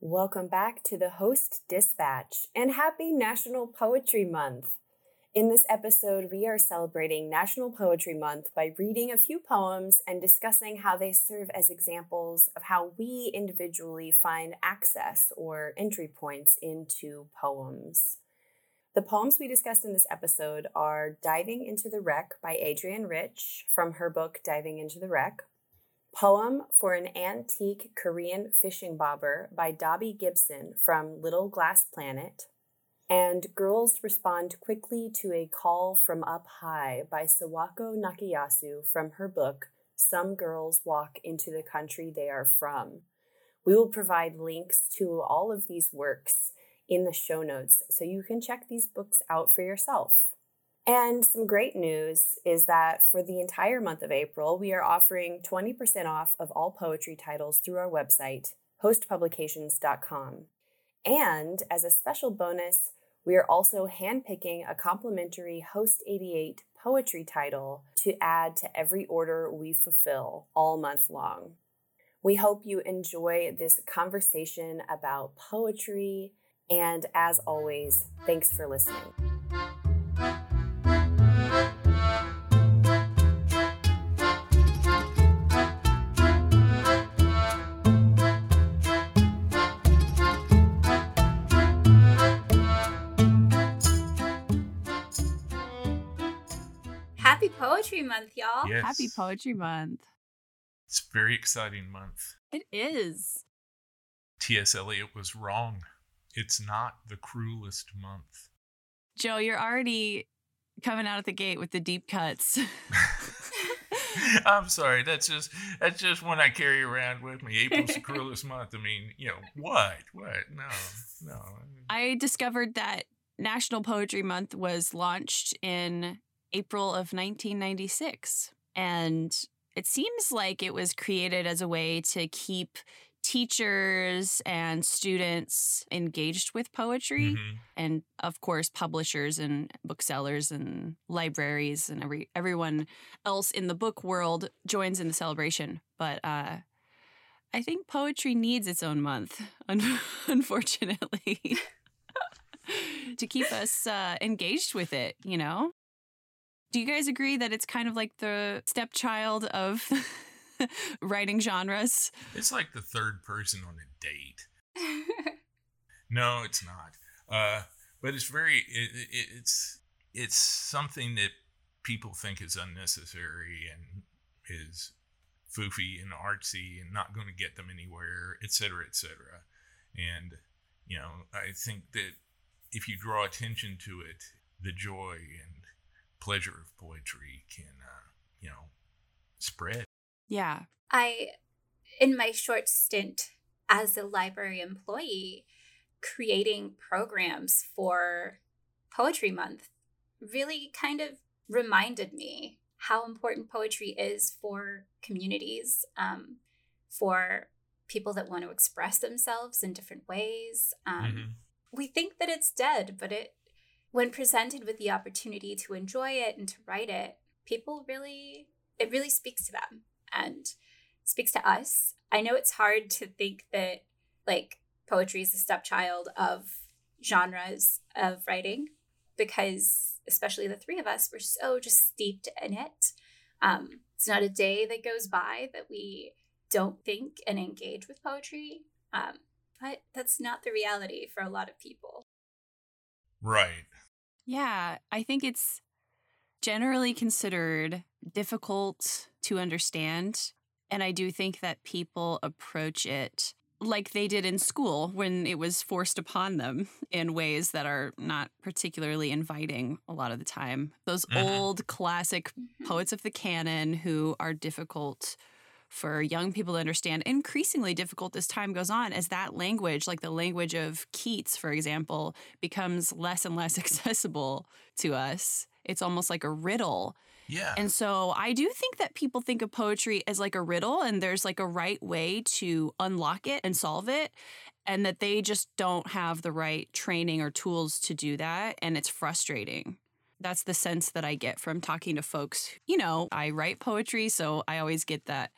Welcome back to the Host Dispatch and happy National Poetry Month. In this episode, we are celebrating National Poetry Month by reading a few poems and discussing how they serve as examples of how we individually find access or entry points into poems. The poems we discussed in this episode are Diving into the Wreck by Adrienne Rich from her book Diving into the Wreck, Poem for an Antique Korean Fishing Bobber by Dobby Gibson from Little Glass Planet, and Girls Respond Quickly to a Call from Up High by Sawako Nakayasu from her book Some Girls Walk into the Country They Are From. We will provide links to all of these works in the show notes so you can check these books out for yourself. And some great news is that for the entire month of April, we are offering 20% off of all poetry titles through our website, hostpublications.com. And as a special bonus, we are also handpicking a complimentary Host 88 poetry title to add to every order we fulfill all month long. We hope you enjoy this conversation about poetry, and as always, thanks for listening. Poetry Month, y'all. Yes. Happy Poetry Month. It's a very exciting month. It is. T.S. Eliot was wrong. It's not the cruelest month. Joe, you're already coming out of the gate with the deep cuts. I'm sorry. That's just that's just one I carry around with me. April's the cruelest month. I mean, you know, what? What? No, no. I discovered that National Poetry Month was launched in April of 1996. And it seems like it was created as a way to keep teachers and students engaged with poetry Mhm. and of course publishers and booksellers and libraries and every everyone else in the book world joins in the celebration but uh i think poetry needs its own month un- unfortunately to keep us uh engaged with it you know do you guys agree that it's kind of like the stepchild of writing genres It's like the third person on a date. No, it's not. Uh, but it's very it, it, it's it's something that people think is unnecessary and is foofy and artsy and not going to get them anywhere, et cetera, et cetera. And you know, I think that if you draw attention to it, the joy and pleasure of poetry can, uh, you know, spread. yeah I, in my short stint as a library employee, creating programs for Poetry Month really kind of reminded me how important poetry is for communities, um, for people that want to express themselves in different ways. Um, Mhm. we think that it's dead, but it when presented with the opportunity to enjoy it and to write it, people really it really speaks to them and speaks to us. I know it's hard to think that like poetry is the stepchild of genres of writing because especially the three of us we're so just steeped in it. Um, it's not a day that goes by that we don't think and engage with poetry. Um, but that's not the reality for a lot of people. Right. Yeah, I think it's generally considered difficult to understand. And I do think that people approach it like they did in school when it was forced upon them in ways that are not particularly inviting a lot of the time. Those Mhm. old classic poets of the canon who are difficult for young people to understand, increasingly difficult as time goes on, as that language, like the language of Keats, for example, becomes less and less accessible to us. It's almost like a riddle. Yeah. And so I do think that people think of poetry as like a riddle, and there's like a right way to unlock it and solve it. And that they just don't have the right training or tools to do that. And it's frustrating. That's the sense that I get from talking to folks. You know, I write poetry, so I always get that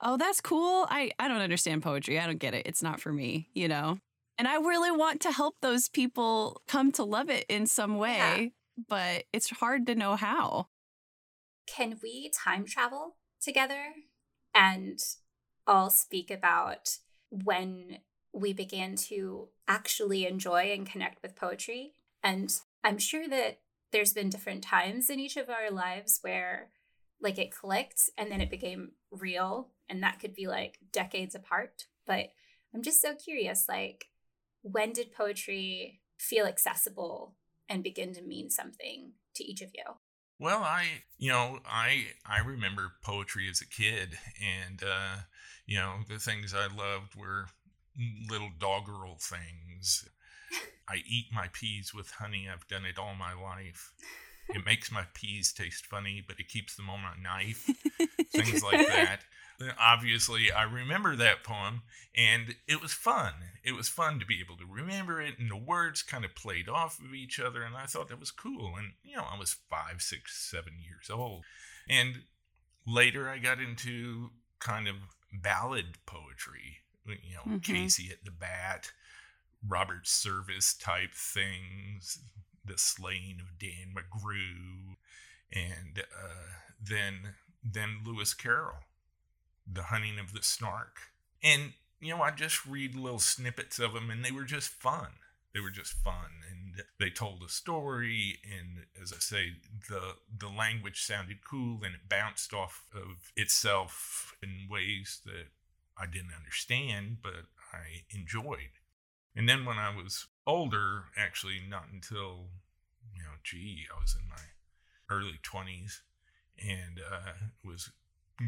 oh, that's cool. I, I don't understand poetry. I don't get it. It's not for me, you know? And I really want to help those people come to love it in some way, yeah. but it's hard to know how. Can we time travel together and all speak about when we began to actually enjoy and connect with poetry? And I'm sure that there's been different times in each of our lives where like it clicked and then it became real and that could be like decades apart but i'm just so curious like when did poetry feel accessible and begin to mean something to each of you? Well i you know i i remember poetry as a kid and uh you know the things i loved were little doggerel things. I eat my peas with honey. I've done it all my life it makes my peas taste funny but it keeps them on my knife things like that obviously I remember that poem and it was fun. It was fun to be able to remember it and the words kind of played off of each other and I thought that was cool. And you know, I was five, six, seven years old. And later I got into kind of ballad poetry, you know, mm-hmm. Casey at the Bat, Robert Service type things, the slaying of Dan McGrew, and uh, then then Lewis Carroll the Hunting of the Snark. And, you know, I just read little snippets of them and they were just fun. They were just fun and they told a story. And as I say, the, the language sounded cool and it bounced off of itself in ways that I didn't understand, but I enjoyed. And then when I was older, actually, not until, you know, gee, I was in my early 20s and uh, was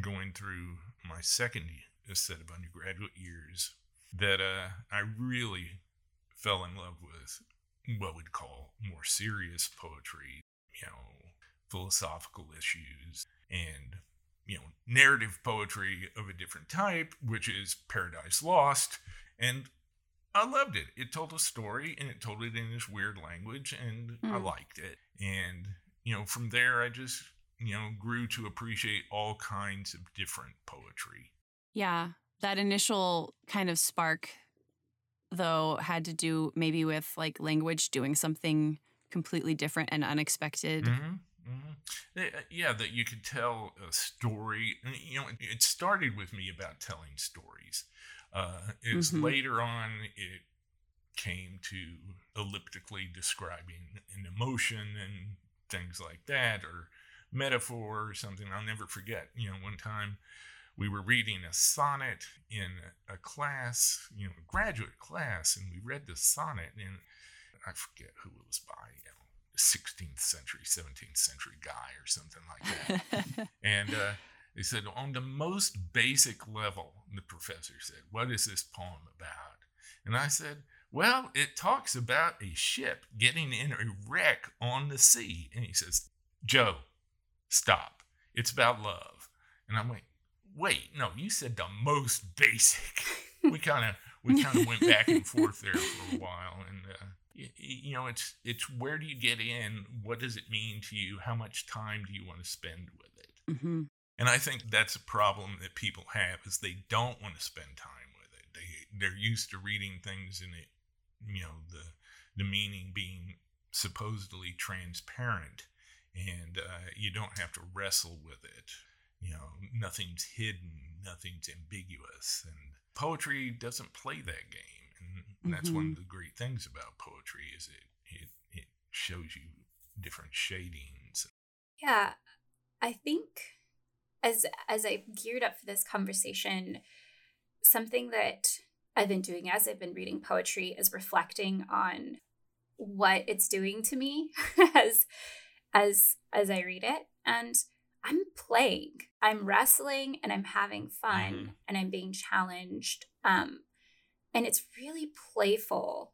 going through my second set of undergraduate years that uh, I really fell in love with what we'd call more serious poetry, you know, philosophical issues and, you know, narrative poetry of a different type, which is Paradise Lost. And I loved it. It told a story and it told it in this weird language and mm. I liked it. And, you know, from there, I just you know, grew to appreciate all kinds of different poetry. Yeah. That initial kind of spark, though, had to do maybe with like language doing something completely different and unexpected. Mm-hmm. Mm-hmm. Eh, yeah, that you could tell a story. You know, it started with me about telling stories. Uh, it's mm-hmm. later on it came to elliptically describing an emotion and things like that, or metaphor or something I'll never forget. You know, one time we were reading a sonnet in a class, you know, a graduate class, and we read the sonnet, and I forget who it was by, you know, 16th century, 17th century guy or something like that. and uh, they said, on the most basic level, the professor said, What is this poem about? And I said, Well, it talks about a ship getting in a wreck on the sea. And he says, Joe, stop. It's about love. And I'm like, wait, no, you said the most basic. we kind of we kind of went back and forth there for a while, and uh, you, you, know, it's it's where do you get in? What does it mean to you? How much time do you want to spend with it? Mm-hmm. And I think that's a problem that people have is they don't want to spend time with it. They they're used to reading things in it, you know, the the meaning being supposedly transparent and uh, you don't have to wrestle with it. You know, nothing's hidden, nothing's ambiguous, and poetry doesn't play that game. And that's mm-hmm. one of mm-hmm. the great things about poetry is it it it shows you different shadings. Yeah, I think as as I geared up for this conversation, something that I've been doing as I've been reading poetry is reflecting on what it's doing to me as as as I read it and I'm playing. I'm wrestling and I'm having fun mm-hmm. and I'm being challenged. Um and it's really playful.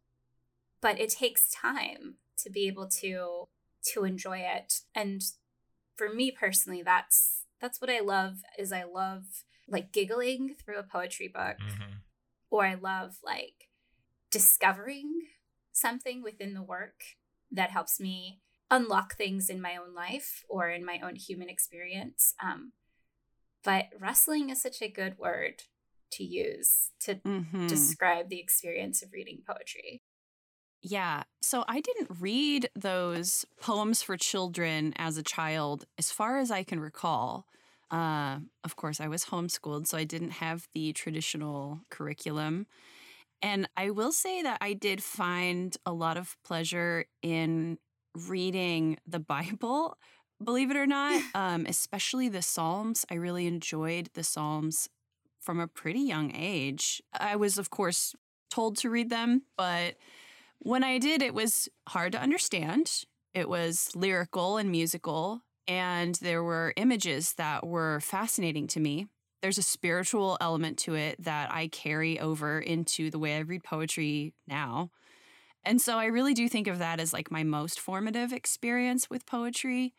But it takes time to be able to to enjoy it. And for me personally that's that's what I love is I love like giggling through a poetry book mm-hmm. or I love like discovering something within the work that helps me unlock things in my own life or in my own human experience. Um, But wrestling is such a good word to use to Mhm. describe the experience of reading poetry. Yeah. So I didn't read those poems for children as a child, as far as I can recall. Uh, of course, I was homeschooled, so I didn't have the traditional curriculum. And I will say that I did find a lot of pleasure in reading the Bible, believe it or not, um, especially the Psalms. I really enjoyed the Psalms from a pretty young age. I was, of course, told to read them, but when I did, it was hard to understand. It was lyrical and musical, and there were images that were fascinating to me. There's a spiritual element to it that I carry over into the way I read poetry now. And so I really do think of that as like my most formative experience with poetry.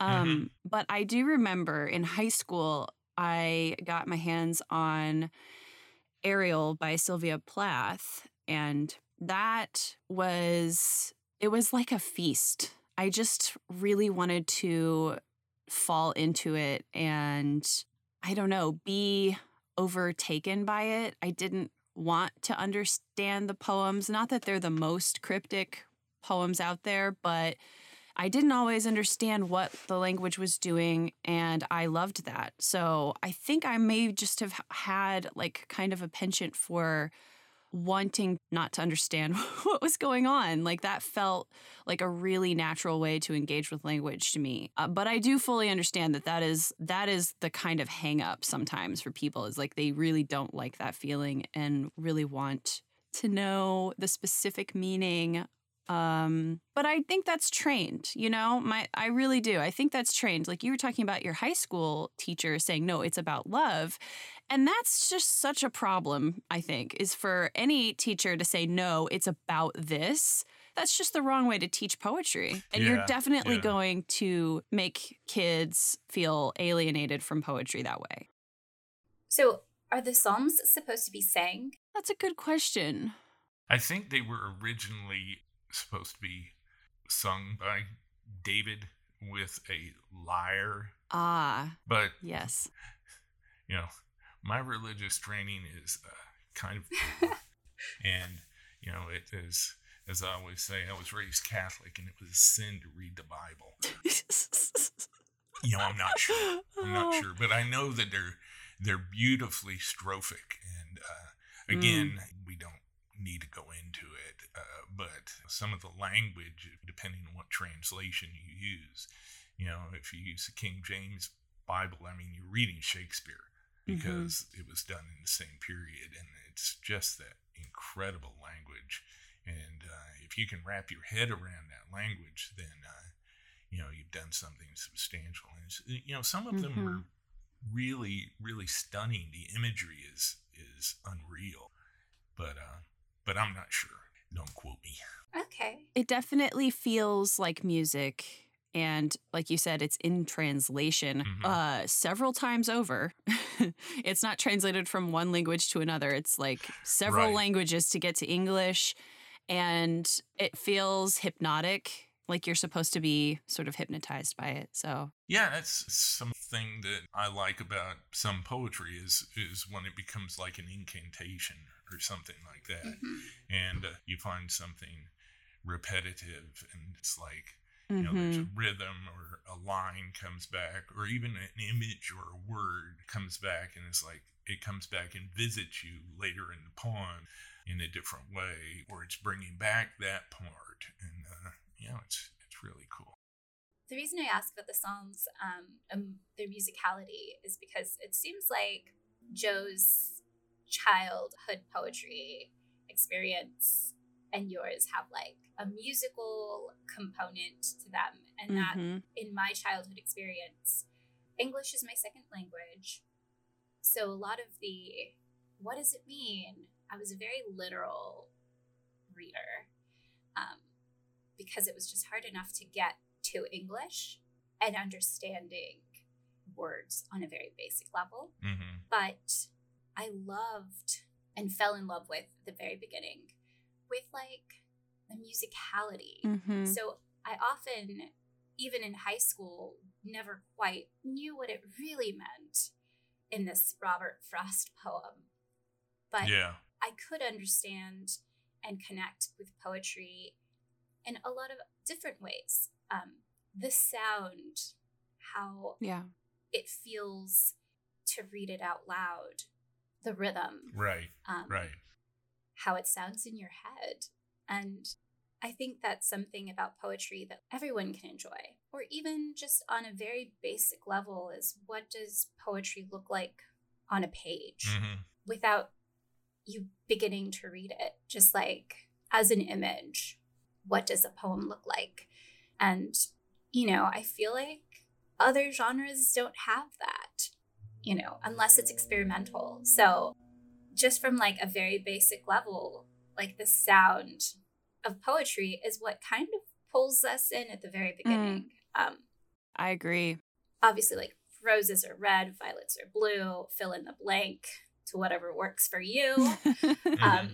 Um, But I do remember in high school, I got my hands on Ariel by Sylvia Plath, and that was it was like a feast. I just really wanted to fall into it and I don't know, be overtaken by it. I didn't want to understand the poems, not that they're the most cryptic poems out there, but I didn't always understand what the language was doing, and I loved that. So I think I may just have had like kind of a penchant for wanting not to understand what was going on. Like that felt like a really natural way to engage with language to me. Uh, but I do fully understand that that is that is the kind of hang up sometimes for people is like they really don't like that feeling and really want to know the specific meaning um but i think that's trained you know? My i really do. I think that's trained. Like you were talking about your high school teacher saying no it's about love. And that's just such a problem i think is for any teacher to say no it's about this. That's just the wrong way to teach poetry. And you're definitely yeah. going to make kids feel alienated from poetry that way. So, are the Psalms supposed to be sang? that's a good question. I think they were originally supposed to be sung by David with a lyre, ah but yes. you know, my religious training is uh, kind of, and you know, it is as I always say, I was raised Catholic, and it was a sin to read the Bible. You know, I'm not sure. I'm not sure, but I know that they're they're beautifully strophic, and uh, again, we don't need to go into it. Uh, but some of the language, depending on what translation you use, you know, if you use the King James Bible, I mean, you're reading Shakespeare because it was done in the same period, and it's just that incredible language. And uh, if you can wrap your head around that language, then uh, you know you've done something substantial. And it's, you know, some of them Mhm. were really, really stunning. The imagery is is unreal, but uh, but I'm not sure. Don't quote me. Okay. it definitely feels like music and like you said it's in translation Mhm. uh several times over it's not translated from one language to another it's like several Right. languages to get to english and it feels hypnotic like you're supposed to be sort of hypnotized by it so Yeah, that's something that I like about some poetry is is when it becomes like an incantation or something like that, Mhm. and uh, you find something repetitive, and it's like you know there's a Mhm. rhythm or a line comes back, or even an image or a word comes back, and it's like it comes back and visits you later in the poem in a different way, or it's bringing back that part, and uh, you know it's it's really cool. The reason I ask about the Psalms, um, um, their musicality, is because it seems like Joe's childhood poetry experience and yours have like a musical component to them, and that Mhm. in my childhood experience, English is my second language. So a lot of the what does it mean? I was a very literal reader um, because it was just hard enough to get to English and understanding words on a very basic level. hmm But I loved and fell in love with at the very beginning with like the musicality. Mhm. So I often, even in high school, never quite knew what it really meant. in this Robert Frost poem. But yeah. I could understand and connect with poetry in a lot of different ways. Um, the sound, how Yeah. it feels to read it out loud, the rhythm, Right. um, Right. how it sounds in your head. And I think that's something about poetry that everyone can enjoy, or even just on a very basic level is what does poetry look like on a page hmm without you beginning to read it? Just like as an image, what does a poem look like? And, you know, I feel like other genres don't have that, you know, unless it's experimental. So, just from like a very basic level, like the sound of poetry is what kind of pulls us in at the very beginning. Um, I agree. obviously, like roses are red, violets are blue, fill in the blank to whatever works for you. Mm-hmm. um,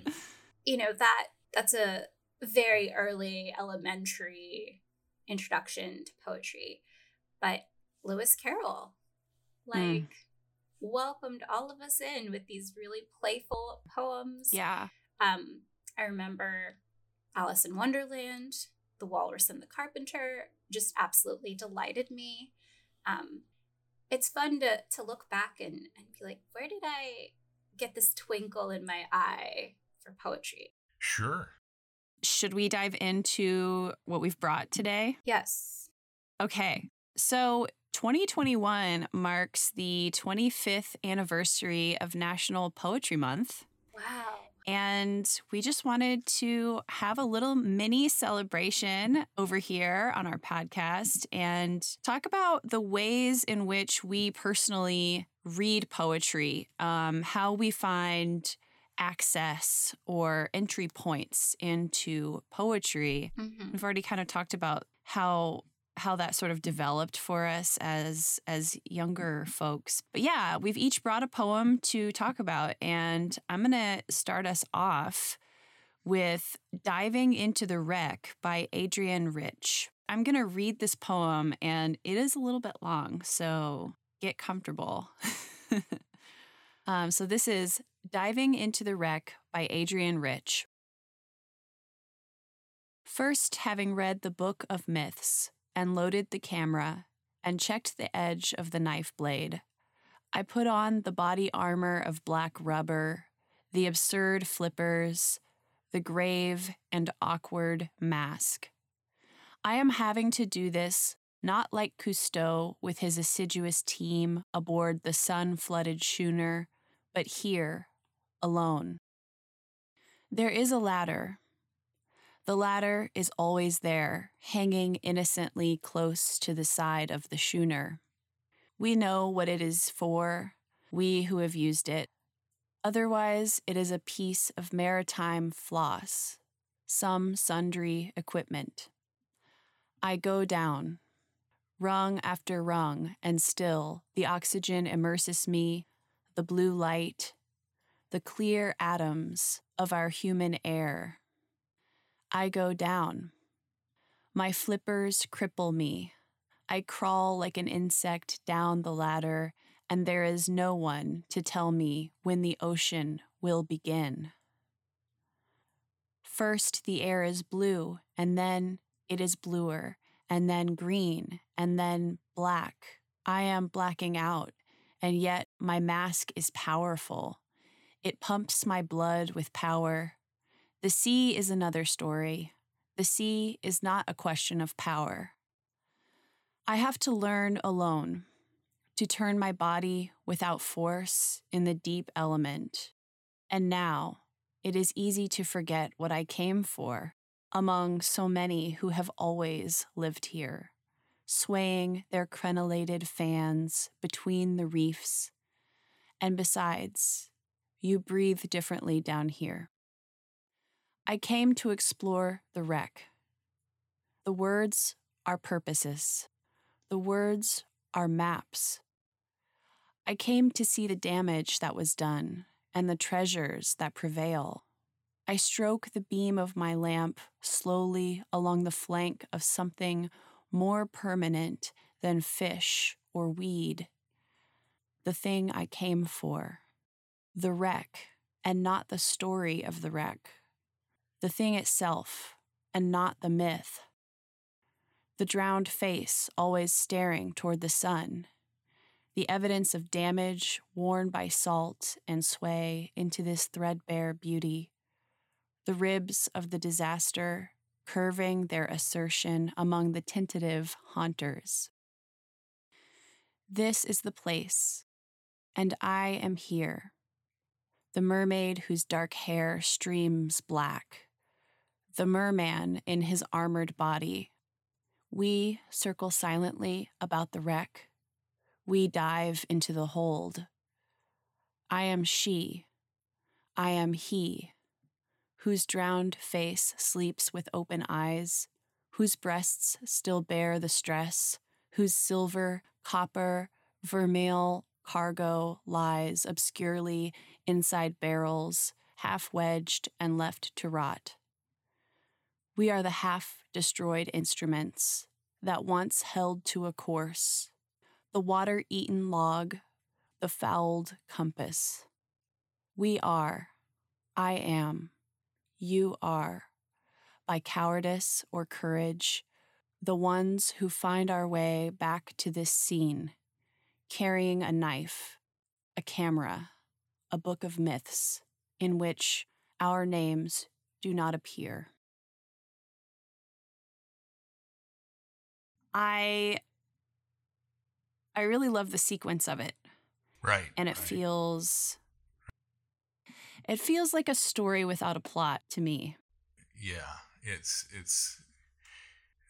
you know that that's a very early elementary introduction to poetry but lewis carroll like Mm. Welcomed all of us in with these really playful poems yeah. um i remember alice in wonderland the walrus and the carpenter just absolutely delighted me um it's fun to to look back and, and be like where did i get this twinkle in my eye for poetry Sure. Should we dive into what we've brought today? yes Okay. So 2021 marks the 25th anniversary of National Poetry Month. wow And we just wanted to have a little mini celebration over here on our podcast and talk about the ways in which we personally read poetry, um, how we find access or entry points into poetry. Mhm. We've already kind of talked about how how that sort of developed for us as as younger folks. But yeah, we've each brought a poem to talk about and I'm going to start us off with Diving into the Wreck by Adrienne Rich. I'm going to read this poem and it is a little bit long, so get comfortable. um, so this is Diving into the Wreck by Adrienne Rich. First, having read the Book of Myths and loaded the camera and checked the edge of the knife blade, I put on the body armor of black rubber, the absurd flippers, the grave and awkward mask. I am having to do this not like Cousteau with his assiduous team aboard the sun flooded schooner, but here, alone. There is a ladder. The ladder is always there, hanging innocently close to the side of the schooner. We know what it is for, we who have used it. Otherwise, it is a piece of maritime floss, some sundry equipment. I go down, rung after rung, and still the oxygen immerses me, the blue light, the clear atoms of our human air. I go down. My flippers cripple me. I crawl like an insect down the ladder, and there is no one to tell me when the ocean will begin. First, the air is blue, and then it is bluer, and then green, and then black. I am blacking out, and yet my mask is powerful. It pumps my blood with power. The sea is another story. The sea is not a question of power. I have to learn alone to turn my body without force in the deep element. And now it is easy to forget what I came for among so many who have always lived here, swaying their crenellated fans between the reefs. And besides, you breathe differently down here. I came to explore the wreck. The words are purposes. The words are maps. I came to see the damage that was done and the treasures that prevail. I stroke the beam of my lamp slowly along the flank of something more permanent than fish or weed. the thing I came for, the wreck, and not the story of the wreck, the thing itself, and not the myth, the drowned face always staring toward the sun, the evidence of damage worn by salt and sway into this threadbare beauty, the ribs of the disaster curving their assertion among the tentative haunters. This is the place, and I am here. The mermaid whose dark hair streams black, the merman in his armored body. We circle silently about the wreck. We dive into the hold. I am she. I am he whose drowned face sleeps with open eyes, whose breasts still bear the stress, whose silver, copper, vermeil cargo lies obscurely inside barrels, half wedged and left to rot. We are the half destroyed instruments that once held to a course, the water eaten log, the fouled compass. We are, I am, you are, by cowardice or courage, the ones who find our way back to this scene, carrying a knife, a camera, a book of myths in which our names do not appear. I I really love the sequence of it. Right. And it right. feels it feels like a story without a plot to me. Yeah, it's it's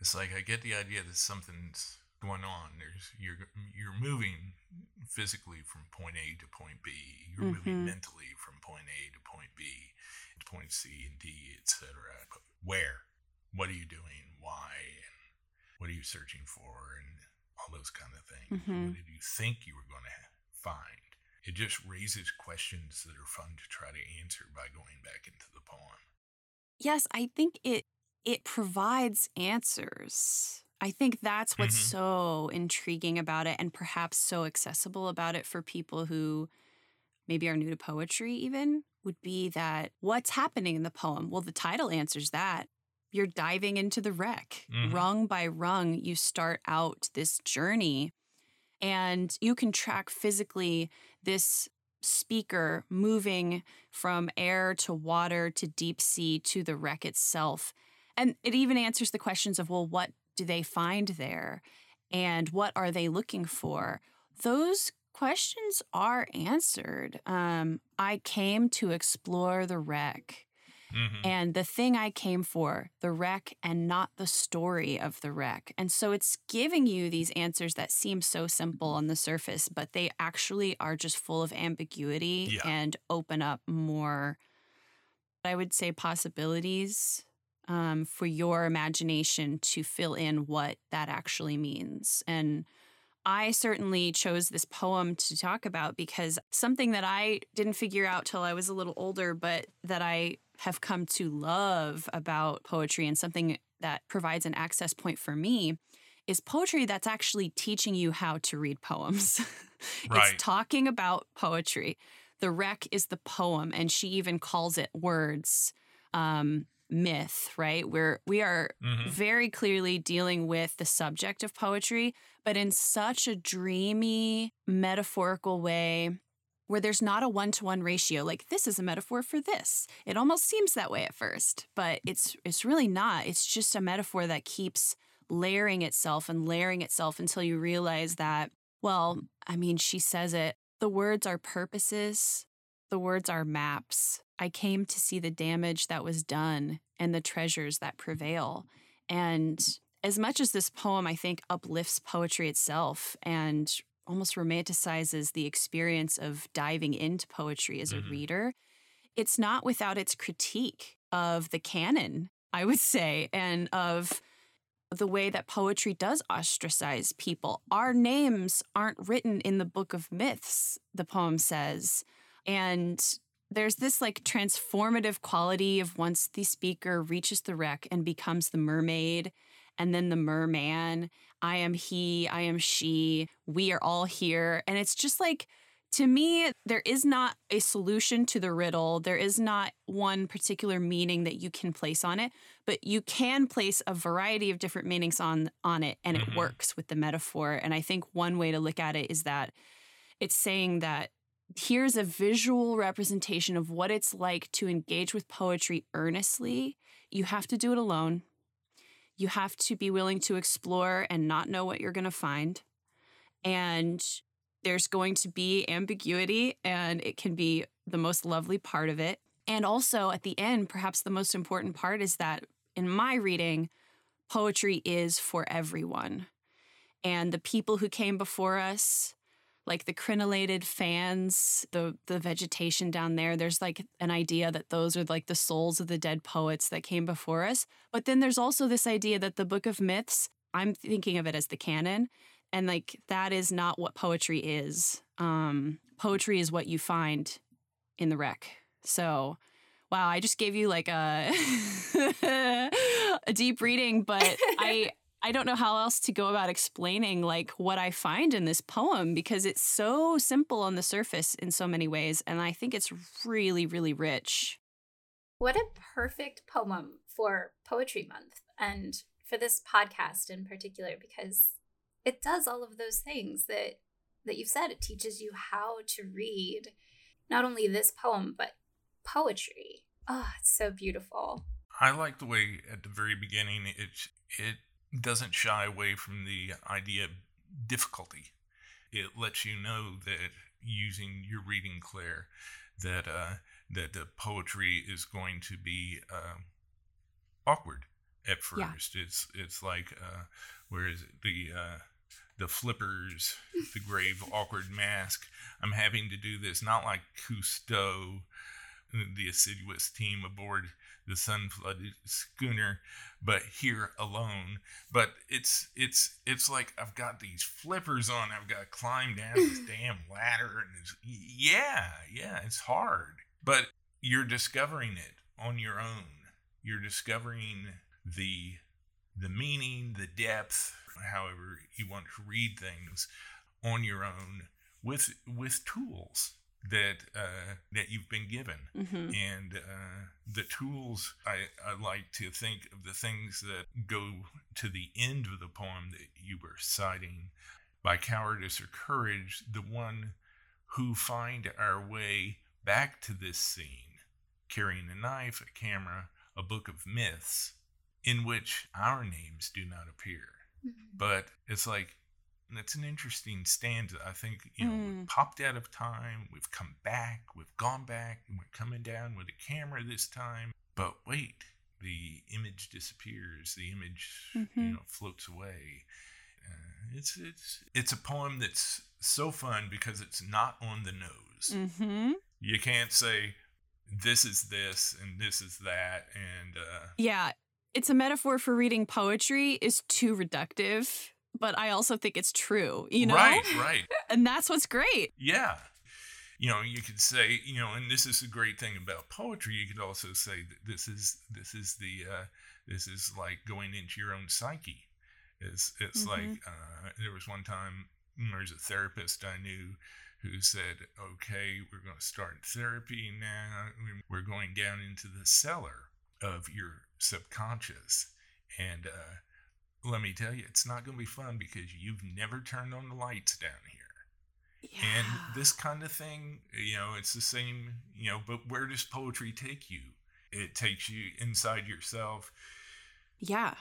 it's like I get the idea that something's going on. There's you're you're moving physically from point A to point B. You're mm-hmm. moving mentally from point A to point B, to point C and D, etc. But where? What are you doing? Why? What are you searching for? And all those kind of things. Mm-hmm. What did you think you were going to find? it just raises questions that are fun to try to answer by going back into the poem. Yes, I think it it provides answers. I think that's what's mm-hmm. so intriguing about it and perhaps so accessible about it for people who maybe are new to poetry even would be that what's happening in the poem? Well, the title answers that. You're diving into the wreck. Mm-hmm. Rung by rung, you start out this journey and you can track physically this speaker moving from air to water to deep sea to the wreck itself. And it even answers the questions of, well, what do they find there? And what are they looking for? Those questions are answered. Um, I came to explore the wreck. Mm-hmm. And the thing I came for, the wreck and not the story of the wreck. And so it's giving you these answers that seem so simple on the surface, but they actually are just full of ambiguity yeah. and open up more, I would say, possibilities um, for your imagination to fill in what that actually means. And I certainly chose this poem to talk about because something that I didn't figure out till I was a little older, but that I have come to love about poetry and something that provides an access point for me is poetry that's actually teaching you how to read poems. Right. it's talking about poetry. The wreck is the poem, and she even calls it words. Um, myth, right? Where we are mm-hmm. very clearly dealing with the subject of poetry, but in such a dreamy, metaphorical way where there's not a one to one ratio. Like this is a metaphor for this. It almost seems that way at first, but it's it's really not. It's just a metaphor that keeps layering itself and layering itself until you realize that, well, I mean, she says it. The words are purposes, the words are maps. I came to see the damage that was done and the treasures that prevail. And as much as this poem, I think, uplifts poetry itself and almost romanticizes the experience of diving into poetry as mm-hmm. a reader, it's not without its critique of the canon, I would say, and of the way that poetry does ostracize people. Our names aren't written in the book of myths, the poem says. And there's this like transformative quality of once the speaker reaches the wreck and becomes the mermaid and then the merman. I am he, I am she, we are all here. And it's just like to me, there is not a solution to the riddle. There is not one particular meaning that you can place on it, but you can place a variety of different meanings on on it and Mhm. it works with the metaphor. And I think one way to look at it is that it's saying that here's a visual representation of what it's like to engage with poetry earnestly. You have to do it alone. You have to be willing to explore and not know what you're going to find. And there's going to be ambiguity, and it can be the most lovely part of it. And also, at the end, perhaps the most important part is that in my reading, poetry is for everyone. And the people who came before us, like the crenellated fans, the the vegetation down there, there's like an idea that those are like the souls of the dead poets that came before us. But then there's also this idea that the book of myths, I'm thinking of it as the canon, and like that is not what poetry is. Um, poetry is what you find in the wreck. So, wow, I just gave you like a a deep reading, but I I don't know how else to go about explaining like what I find in this poem because it's so simple on the surface in so many ways and I think it's really really rich. What a perfect poem for Poetry Month and for this podcast in particular because it does all of those things that that you've said. It teaches you how to read not only this poem but poetry. Oh, it's so beautiful. I like the way at the very beginning it it doesn't shy away from the idea of difficulty. It lets you know that using your reading, Claire, that uh, that the poetry is going to be uh, awkward at first. Yeah. It's it's like uh, where is it the uh, the flippers, the grave awkward mask. I'm having to do this not like Cousteau, the assiduous team aboard the sun flooded uh, schooner but here alone. But it's it's it's like i've got these flippers on. I've got to climb down this damn ladder and it's, yeah yeah it's hard. But you're discovering it on your own. You're discovering the the meaning the depth however you want to read things on your own with with tools that uh, that you've been given. Hmm and uh, the tools I, I like to think of the things that go to the end of the poem that you were citing by cowardice or courage the one who find our way back to this scene carrying a knife a camera a book of myths in which our names do not appear. But it's like that's an interesting stanza. I think you know we've Mm. popped out of time, we've come back, we've gone back, and we're coming down with a camera this time. But wait, the image disappears. The image you Mhm. know floats away. Uh, it's it's it's a poem that's so fun because it's not on the nose. hmm You can't say this is this and this is that and uh, Yeah, it's a metaphor for reading poetry is too reductive, but I also think it's true, you know? right, right. And that's what's great. Yeah. You know, you could say, you know, and this is the great thing about poetry. You could also say that this is this is the uh, this is like going into your own psyche. It's it's Mhm. like uh, there was one time there was a therapist I knew who said, "Okay, we're going to start therapy now. We're going down into the cellar of your subconscious, and uh, let me tell you, it's not going to be fun because you've never turned on the lights down here." And this kind of thing, you know, it's the same, you know, but where does poetry take you? It takes you inside yourself. Yeah.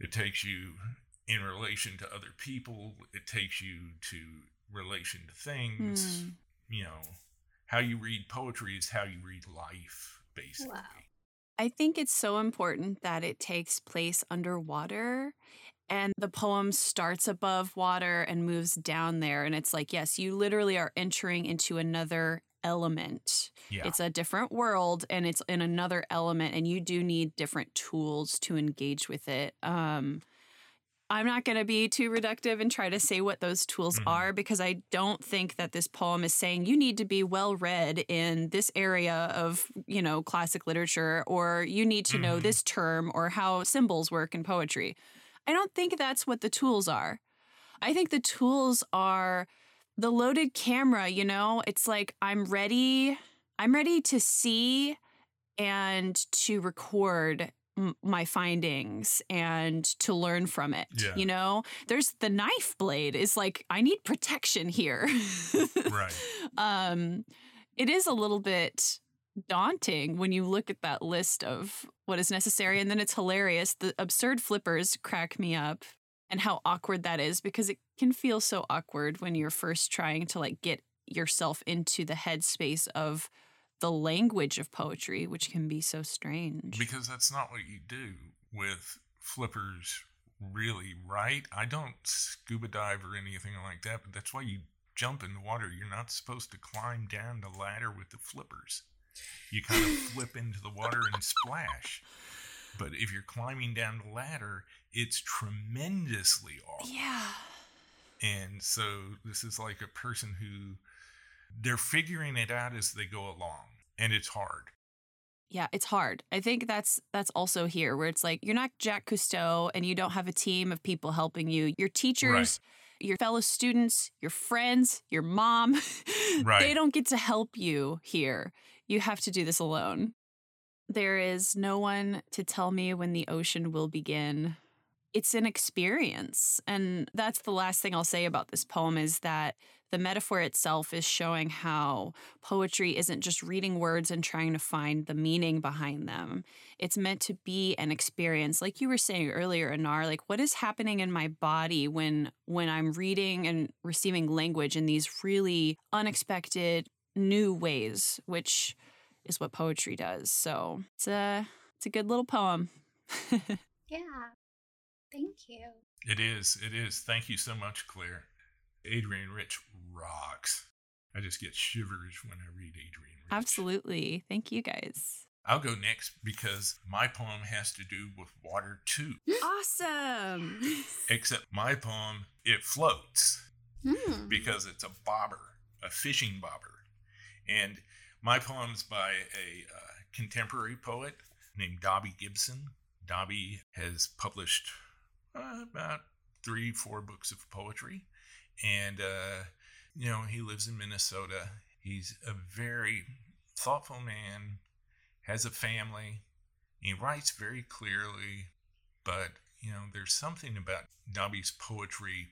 It takes you in relation to other people. It takes you to relation to things. Hmm. You know, how you read poetry is how you read life, basically. Wow. I think it's so important that it takes place underwater and the poem starts above water and moves down there. And it's like, yes, you literally are entering into another element. Yeah. It's a different world and it's in another element, and you do need different tools to engage with it. Um, I'm not going to be too reductive and try to say what those tools Mhm. are because I don't think that this poem is saying you need to be well read in this area of, you know, classic literature or you need to know Mhm. this term or how symbols work in poetry. I don't think that's what the tools are. I think the tools are the loaded camera, you know, it's like I'm ready. I'm ready to see and to record m- my findings and to learn from it. Yeah. You know, there's the knife blade is like I need protection here. Right. um it is a little bit daunting when you look at that list of what is necessary and then it's hilarious the absurd flippers crack me up and how awkward that is because it can feel so awkward when you're first trying to like get yourself into the headspace of the language of poetry which can be so strange Because that's not what you do with flippers, really, right? I don't scuba dive or anything like that, but that's why you jump in the water. You're not supposed to climb down the ladder with the flippers. You kind of flip into the water and splash. But if you're climbing down the ladder, it's tremendously awkward. yeah And so this is like a person who they're figuring it out as they go along, and it's hard. Yeah, it's hard. I think that's that's also here where it's like you're not Jacques Cousteau and you don't have a team of people helping you. Your teachers, your fellow students, your friends, your mom, they don't get to help you here. You have to do this alone. There is no one to tell me when the ocean will begin. It's an experience. And that's the last thing I'll say about this poem is that the metaphor itself is showing how poetry isn't just reading words and trying to find the meaning behind them. It's meant to be an experience. Like you were saying earlier, Annar, like what is happening in my body when when I'm reading and receiving language in these really unexpected new ways, which is what poetry does. So it's a it's a good little poem. Yeah. Thank you. It is. It is. Thank you so much, Claire. Adrienne Rich rocks. I just get shivers when I read Adrienne Rich. Absolutely. Thank you guys. I'll go next because my poem has to do with water too. Awesome. Except my poem, it floats Hmm. because it's a bobber, a fishing bobber. And my poem's by a uh, contemporary poet named Dobby Gibson. Dobby has published uh, about three, four books of poetry. And, uh, you know, he lives in Minnesota. He's a very thoughtful man, has a family. He writes very clearly, but, you know, there's something about Dobby's poetry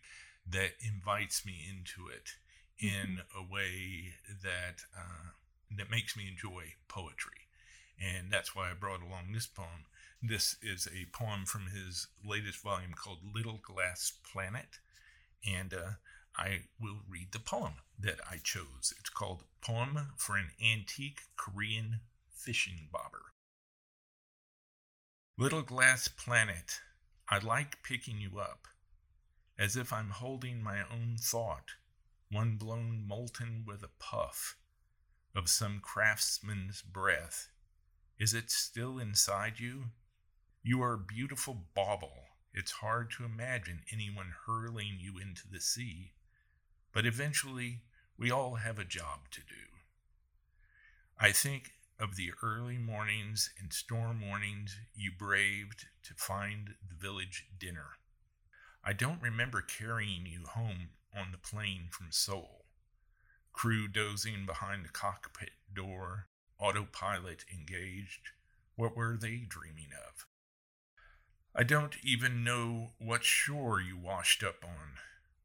that invites me into it in a way that uh, that makes me enjoy poetry, and that's why I brought along this poem. This is a poem from his latest volume called Little Glass Planet, and uh, I will read the poem that I chose. It's called Poem for an Antique Korean Fishing Bobber. Little Glass Planet, I like picking you up as if I'm holding my own thought, one blown molten with a puff of some craftsman's breath. Is it still inside you? You are a beautiful bauble. It's hard to imagine anyone hurling you into the sea, but eventually we all have a job to do. I think of the early mornings and storm mornings you braved to find the village dinner. I don't remember carrying you home on the plane from Seoul. Crew dozing behind the cockpit door, autopilot engaged. What were they dreaming of? I don't even know what shore you washed up on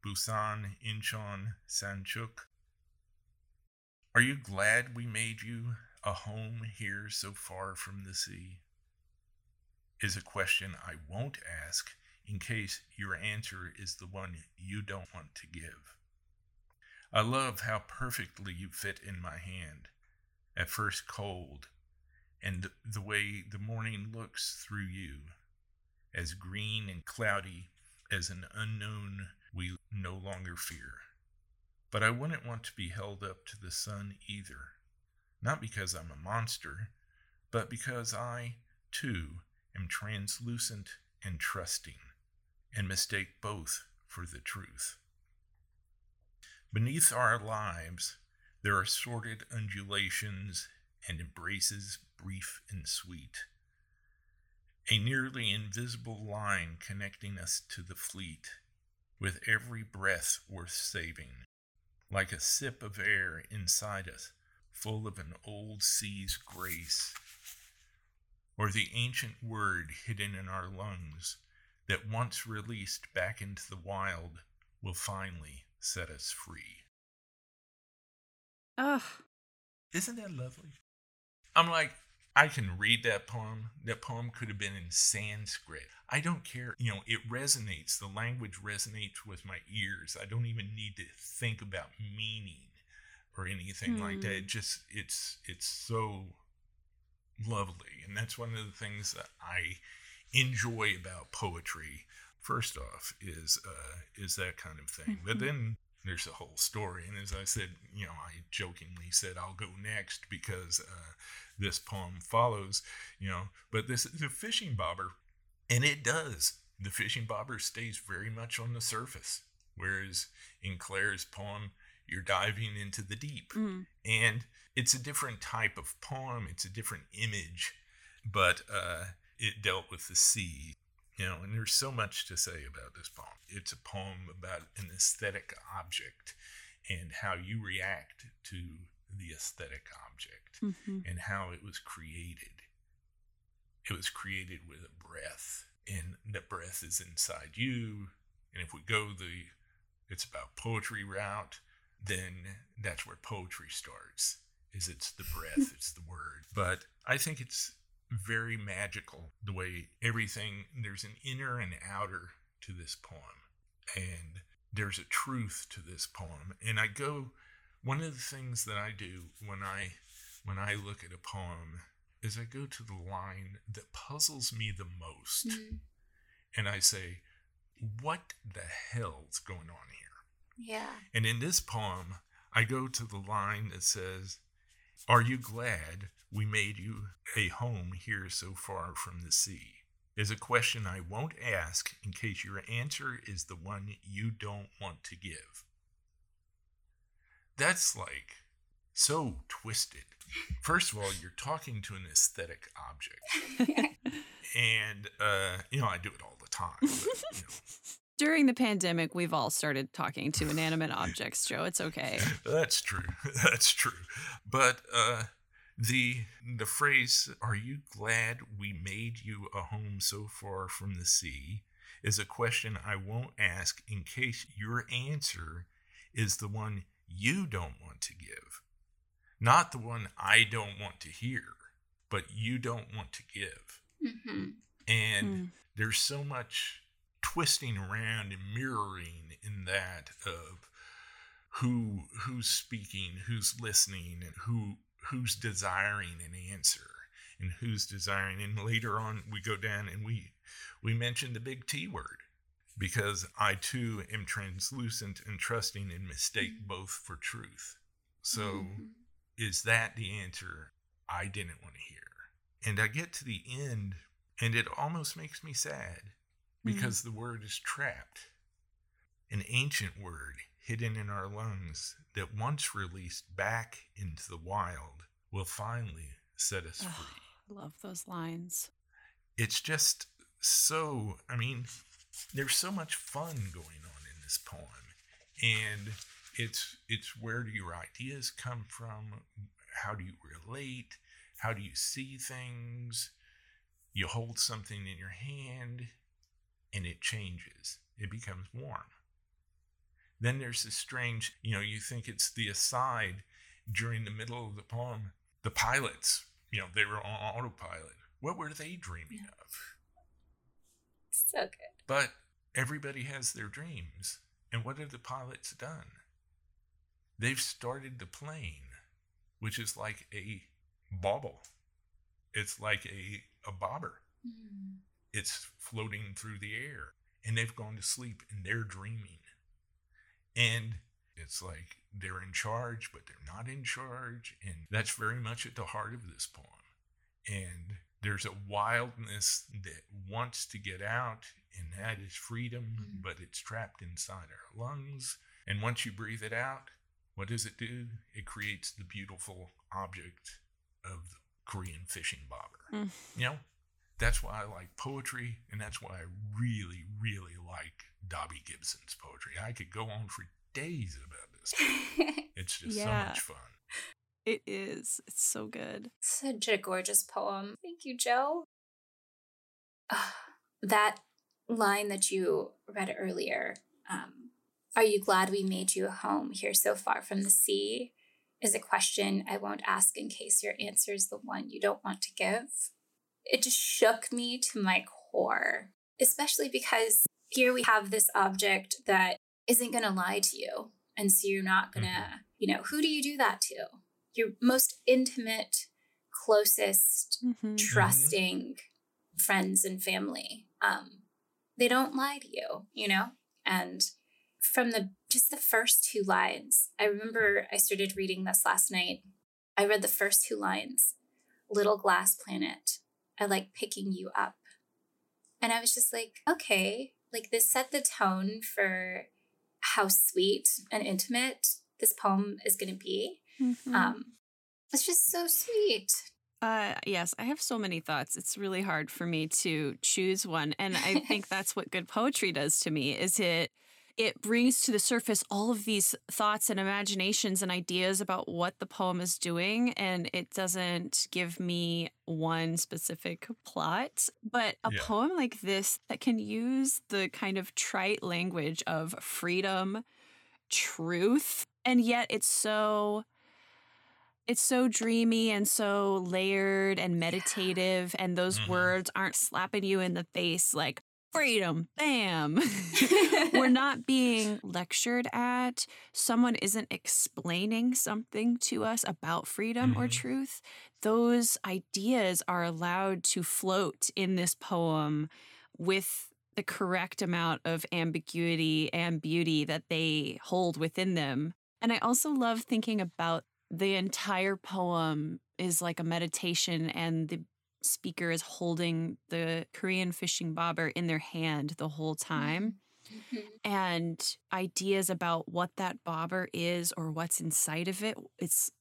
Busan, Incheon, Samcheok. Are you glad we made you a home here so far from the sea? Is a question I won't ask in case your answer is the one you don't want to give. I love how perfectly you fit in my hand, at first cold, and the way the morning looks through you, as green and cloudy as an unknown we no longer fear. But I wouldn't want to be held up to the sun either, not because I'm a monster, but because I, too, am translucent and trusting and mistake both for the truth. Beneath our lives, there are sordid undulations and embraces brief and sweet. A nearly invisible line connecting us to the fleet, with every breath worth saving, like a sip of air inside us, full of an old sea's grace, or the ancient word hidden in our lungs that once released back into the wild will finally set us free. Ugh. Isn't that lovely? I'm like, I can read that poem. That poem could have been in Sanskrit. I don't care. You know, it resonates. The language resonates with my ears. I don't even need to think about meaning or anything like that. It Hmm. just it's it's so lovely. And that's one of the things that I enjoy about poetry. First off is uh is that kind of thing. But Mhm. then there's a whole story. And as I said, you know, I jokingly said I'll go next because uh, this poem follows, you know, but this is a fishing bobber, and it does. The fishing bobber stays very much on the surface, whereas in Claire's poem, you're diving into the deep. Mm. And it's a different type of poem, it's a different image, but uh, it dealt with the sea you know, and there's so much to say about this poem. It's a poem about an aesthetic object and how you react to the aesthetic object hmm and how it was created. It was created with a breath, and the breath is inside you. And if we go the it's about poetry route, then that's where poetry starts. Is it's the breath, it's the word. But I think it's very magical the way everything there's an inner and outer to this poem and there's a truth to this poem. And i go one of the things that i do when i when i look at a poem is i go to the line that puzzles me the most Mm, and i say what the hell's going on here? Yeah. and in this poem, I go to the line that says, Are you glad we made you a home here so far from the sea? Is a question I won't ask in case your answer is the one you don't want to give. That's like so twisted. First of all, you're talking to an aesthetic object. And, uh, you know, I do it all the time. But, you know, During the pandemic, we've all started talking to inanimate objects, Joe. It's okay. That's true. That's true. But uh, the the phrase "Are you glad we made you a home so far from the sea?" is a question I won't ask in case your answer is the one you don't want to give, not the one I don't want to hear, but you don't want to give. hmm And Mm. there's so much twisting around and mirroring in that of who who's speaking, who's listening, and who who's desiring an answer and who's desiring. And later on we go down and we we mention the big T word because I too am translucent and trusting and mistake both for truth. So Mhm. is that the answer I didn't want to hear? And I get to the end, and it almost makes me sad Mm. because the word is trapped. An ancient word hidden in our lungs that once released back into the wild will finally set us free. Love those lines. It's just so, I mean, there's so much fun going on in this poem. And it's it's where do your ideas come from? How do you relate? How do you see things? You hold something in your hand and it changes. It becomes warm. Then there's this strange, you know, you think it's the aside during the middle of the poem. The pilots, you know, they were on autopilot. What were they dreaming of? So good. But everybody has their dreams. And what have the pilots done? They've started the plane, which is like a bauble. It's like a, a bobber. Mm. It's floating through the air. And they've gone to sleep and they're dreaming. And it's like they're in charge, but they're not in charge. And that's very much at the heart of this poem. And there's a wildness that wants to get out, and that is freedom, Mhm. but it's trapped inside our lungs. And once you breathe it out, what does it do? It creates the beautiful object of the Korean fishing bobber. Mm. You know, that's why I like poetry, and that's why I really, really like Dobby Gibson's poetry. I could go on for days about this this. It's just so much fun. It is. It's so good. Such a gorgeous poem. Thank you, Joe. Ah, that line that you read earlier, um, are you glad we made you a home here so far from the sea? Is a question I won't ask in case your answer is the one you don't want to give. It just shook me to my core, especially because here we have this object that isn't going to lie to you. And so you're not going to, you know, who do you do that to? Your most intimate, closest, Mhm. trusting friends and family. Um, they don't lie to you, you know? And from the just the first two lines, I remember I started reading this last night. I read the first two lines Little glass planet, I like picking you up. And I was just like, okay, like this set the tone for how sweet and intimate this poem is going to be. Mhm. Um, it's just so sweet. Uh, yes, I have so many thoughts. It's really hard for me to choose one, and I think that's what good poetry does to me. Is it it brings to the surface all of these thoughts and imaginations and ideas about what the poem is doing, and it doesn't give me one specific plot. But a Yeah. poem like this that can use the kind of trite language of freedom, truth, and yet it's so it's so dreamy and so layered and meditative and those Mhm. words aren't slapping you in the face like freedom bam. We're not being lectured at. Someone isn't explaining something to us about freedom or Mhm. truth. Those ideas are allowed to float in this poem with the correct amount of ambiguity and beauty that they hold within them. And I also love thinking about the entire poem is like a meditation, and the speaker is holding the Korean fishing bobber in their hand the whole time. Mhm. And ideas about what that bobber is or what's inside of it, it's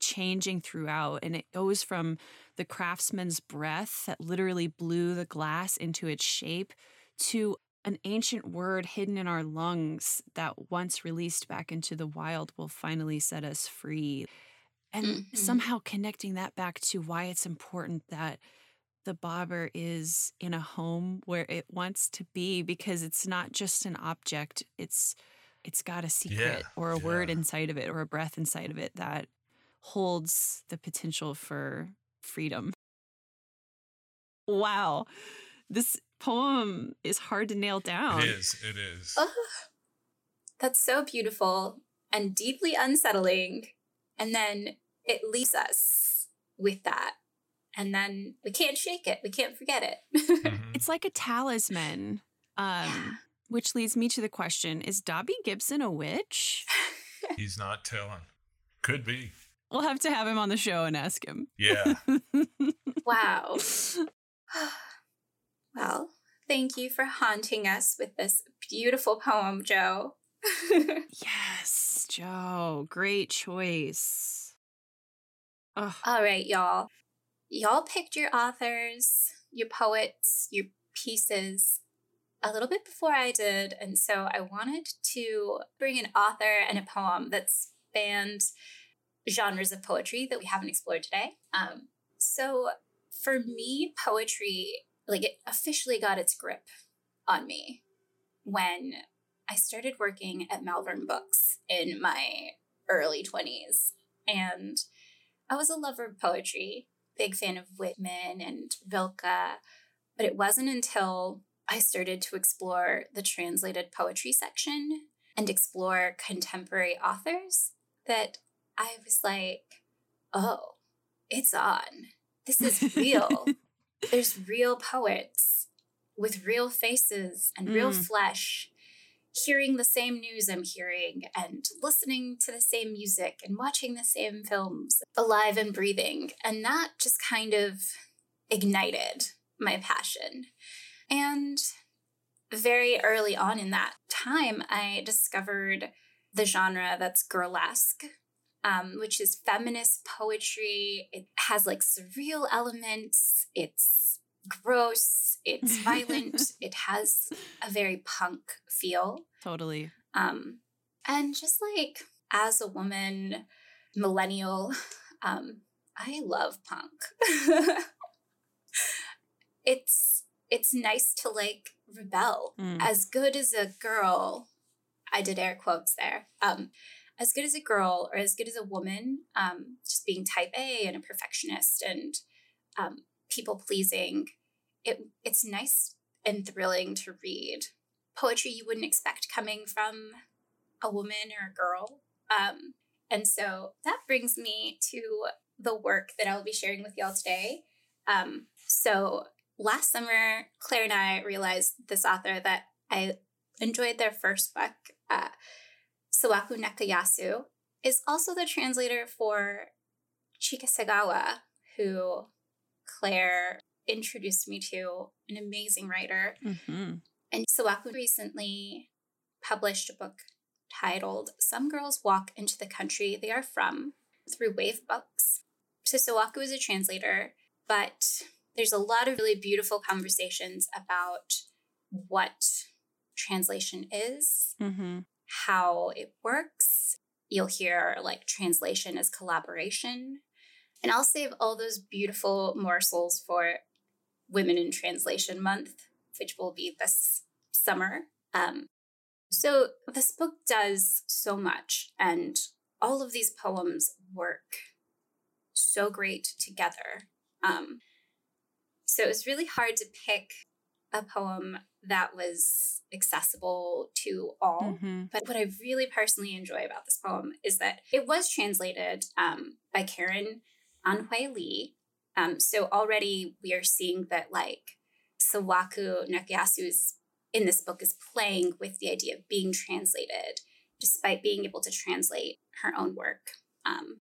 changing throughout. And it goes from the craftsman's breath that literally blew the glass into its shape to an ancient word hidden in our lungs that once released back into the wild will finally set us free. And Mhm. somehow connecting that back to why it's important that the bobber is in a home where it wants to be because it's not just an object it's it's got a secret or a word inside of it or a breath inside of it that holds the potential for freedom wow this poem is hard to nail down It is. It is. Ugh. That's so beautiful and deeply unsettling. And then it leaves us with that. And then we can't shake it. We can't forget it. Mhm. it's like a talisman um which leads me to the question is dobby gibson a witch He's not telling. Could be. we'll have to have him on the show and ask him Yeah. wow. well, thank you for haunting us with this beautiful poem, Joe. yes joe great choice Ugh. All right, y'all. Y'all picked your authors, your poets, your pieces a little bit before I did. And so I wanted to bring an author and a poem that spanned genres of poetry that we haven't explored today. Um, so for me, poetry, like it officially got its grip on me when I started working at Malvern Books in my early 20s. And I was a lover of poetry, big fan of Whitman and Rilke, but it wasn't until I started to explore the translated poetry section and explore contemporary authors that I was like, oh, it's on. This is real. There's real poets with real faces and real Mm. flesh hearing the same news I'm hearing and listening to the same music and watching the same films, alive and breathing. And that just kind of ignited my passion. And very early on in that time, I discovered the genre that's Gurlesque, Um, which is feminist poetry. It has like surreal elements. It's gross. It's violent. it has a very punk feel. totally Um, and just like as a woman, millennial, um, I love punk. it's it's nice to like rebel. Mm. As good as a girl, I did air quotes there. Um, as good as a girl or as good as a woman, um, just being type A and a perfectionist and um, people pleasing, it it's nice and thrilling to read poetry you wouldn't expect coming from a woman or a girl. Um, and so that brings me to the work that I'll be sharing with y'all today. Um, so last summer, Claire and I realized this author that I enjoyed their first book, uh, Sawako Nakayasu, is also the translator for Chika who Claire introduced me to, an amazing writer. Mm-hmm. And Sawako recently published a book titled Some Girls Walk into the Country They Are From through Wave Books. So Sawako is a translator, but there's a lot of really beautiful conversations about what translation is, Mm-hmm. how it works. You'll hear like translation as collaboration. And I'll save all those beautiful morsels for Women in Translation Month, which will be this summer. Um, so this book does so much, and all of these poems work so great together. Um, so it was really hard to pick a poem that was accessible to all. Mm-hmm. But what I really personally enjoy about this poem is that it was translated um, by Karen An-hwei Lee. Um, so already we are seeing that like Sawako Nakayasu is in this book is playing with the idea of being translated, despite being able to translate her own work. Um,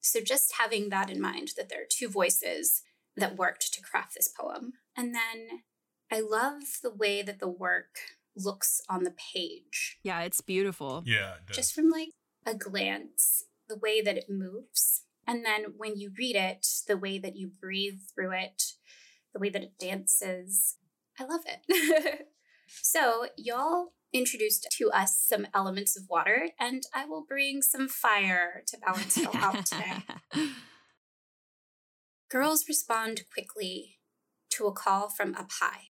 so just having that in mind, that there are two voices that worked to craft this poem. And then I love the way that the work looks on the page. Yeah, it's beautiful. Yeah, it does. Just from like a glance, the way that it moves. And then when you read it, the way that you breathe through it, the way that it dances. I love it. so, y'all introduced to us some elements of water, and I will bring some fire to balance it all out today. Girls respond quickly to a call from up high.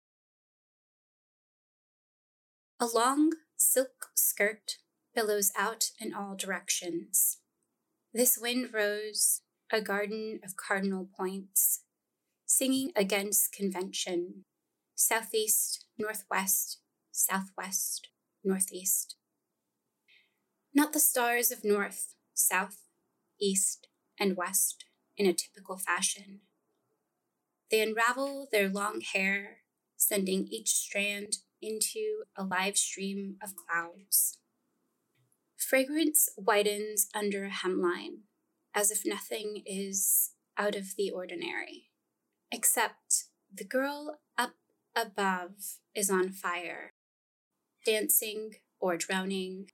A long silk skirt billows out in all directions. This wind rose, a garden of cardinal points, singing against convention, southeast, northwest, southwest, northeast. Not the stars of north, south, east, and west in a typical fashion. They unravel their long hair, sending each strand into a live stream of clouds. Fragrance widens under a hemline, as if nothing is out of the ordinary, except the girl up above is on fire, dancing or drowning.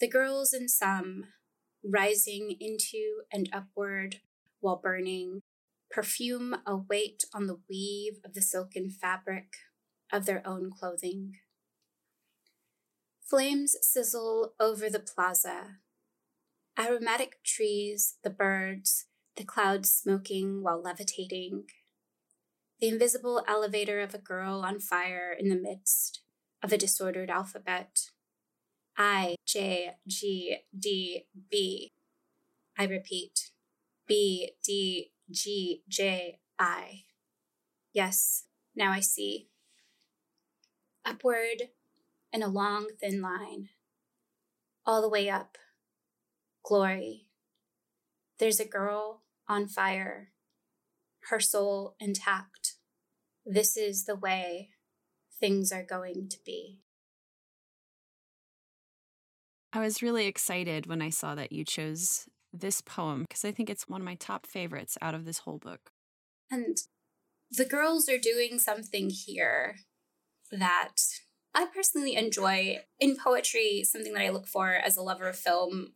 The girls in some rising into and upward while burning, perfume a weight on the weave of the silken fabric of their own clothing. Flames sizzle over the plaza. Aromatic trees, the birds, the clouds smoking while levitating. The invisible elevator of a girl on fire in the midst of a disordered alphabet. I, J, G, D, B. I repeat. B, D, G, J, I. Yes, now I see. Upward in a long, thin line. All the way up. Glory. There's a girl on fire, her soul intact. This is the way things are going to be. I was really excited when I saw that you chose this poem because I think it's one of my top favorites out of this whole book. And the girls are doing something here that I personally enjoy. In poetry, something that I look for as a lover of film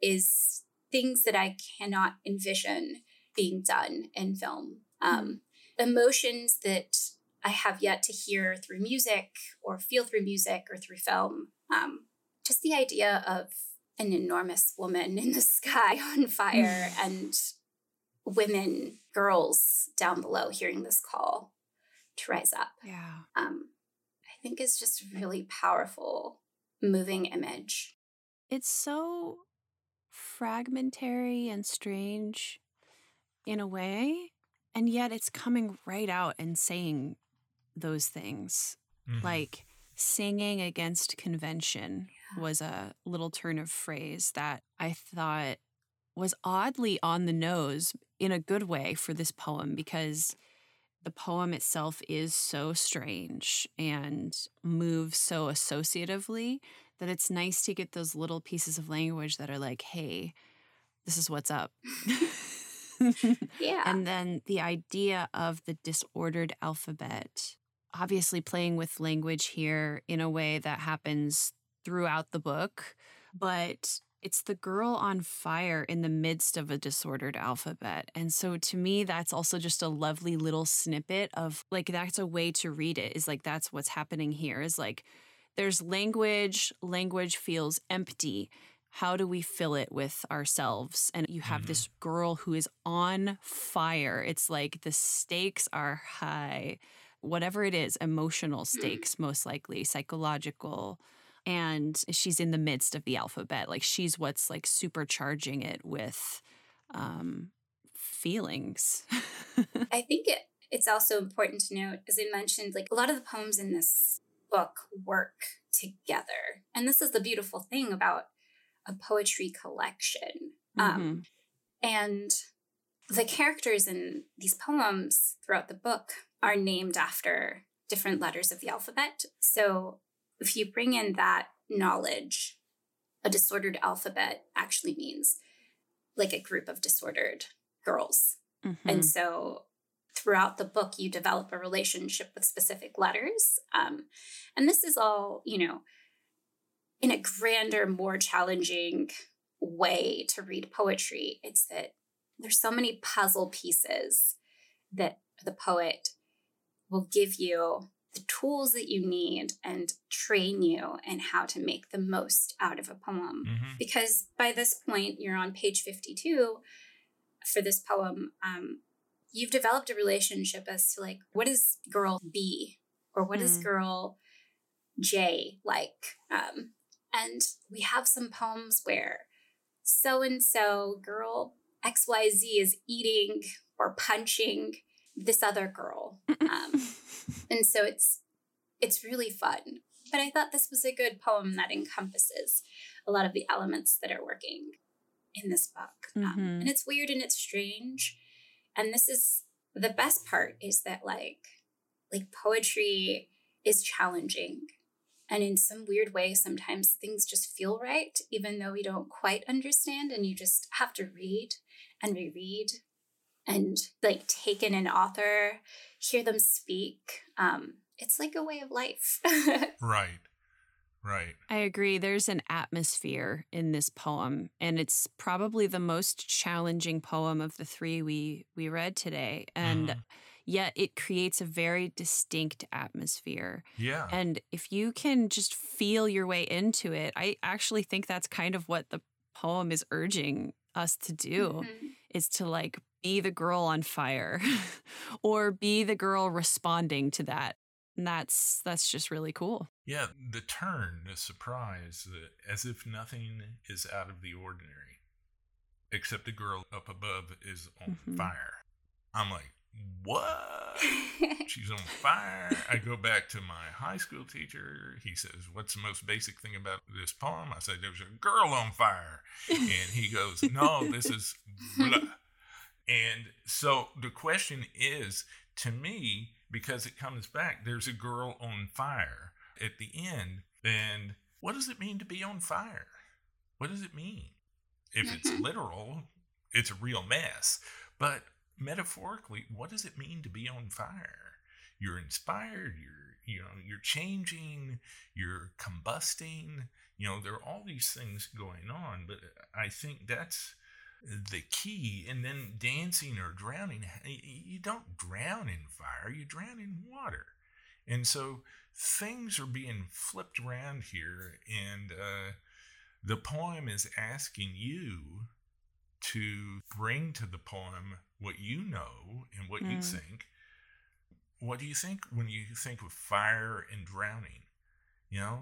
is things that I cannot envision being done in film. Um, emotions that I have yet to hear through music or feel through music or through film. Um, just the idea of an enormous woman in the sky on fire and women, girls down below hearing this call to rise up. Yeah. Um, think is just really powerful, moving image. It's so fragmentary and strange in a way, and yet it's coming right out and saying those things. Mhm. Like singing against convention was a little turn of phrase that I thought was oddly on the nose in a good way for this poem because the poem itself is so strange and moves so associatively that it's nice to get those little pieces of language that are like, hey, this is what's up. Yeah. And then the idea of the disordered alphabet, obviously playing with language here in a way that happens throughout the book, but it's the girl on fire in the midst of a disordered alphabet. And so to me, that's also just a lovely little snippet of like, that's a way to read it is like, that's what's happening here is like, there's language, language feels empty. How do we fill it with ourselves? And you have Mhm. this girl who is on fire. It's like the stakes are high, whatever it is, emotional stakes, most likely, psychological. And she's in the midst of the alphabet. Like she's what's like supercharging it with um, feelings. I think it, it's also important to note, as I mentioned, like a lot of the poems in this book work together. And this is the beautiful thing about a poetry collection. Um, and the characters in these poems throughout the book are named after different letters of the alphabet. So if you bring in that knowledge, a disordered alphabet actually means like a group of disordered girls. Mhm. And so throughout the book, you develop a relationship with specific letters. Um, and this is all, you know, in a grander, more challenging way to read poetry. It's that there's so many puzzle pieces that the poet will give you the tools that you need and train you in how to make the most out of a poem Mhm. because by this point you're on page 52 for this poem um, you've developed a relationship as to like what is girl b or what is Mm. girl j like um, and we have some poems where so and so girl xyz is eating or punching this other girl um, and so it's it's really fun. But i thought this was a good poem that encompasses a lot of the elements that are working in this book. Um, Mhm. and it's weird and it's strange. And this is the best part is that like like poetry is challenging. And in some weird way sometimes things just feel right even though we don't quite understand and you just have to read and reread and like take in an author hear them speak um it's like a way of life Right. Right. I agree. There's an atmosphere in this poem, and it's probably the most challenging poem of the three we we read today. And Mhm. yet, it creates a very distinct atmosphere. Yeah. And if you can just feel your way into it, I actually think that's kind of what the poem is urging us to do Mhm. is to like be the girl on fire or be the girl responding to that. And that's that's just really cool. Yeah, the turn, the surprise, the, as if nothing is out of the ordinary, except the girl up above is on Mhm. fire. I'm like, what? She's on fire. I go back to my high school teacher. He says, What's the most basic thing about this poem? I say, There's a girl on fire. And he goes, No, this is blah. And so the question is to me, because it comes back, there's a girl on fire at the end. And what does it mean to be on fire? What does it mean? If it's Mhm. literal, it's a real mess. But metaphorically, what does it mean to be on fire? You're inspired, you're you know, you're changing, you're combusting, you know, there are all these things going on, but I think that's the key and then dancing or drowning you don't drown in fire you drown in water and so things are being flipped around here and uh, The poem is asking you to bring to the poem what you know and what mm. you think. What do you think when you think of fire and drowning? You know,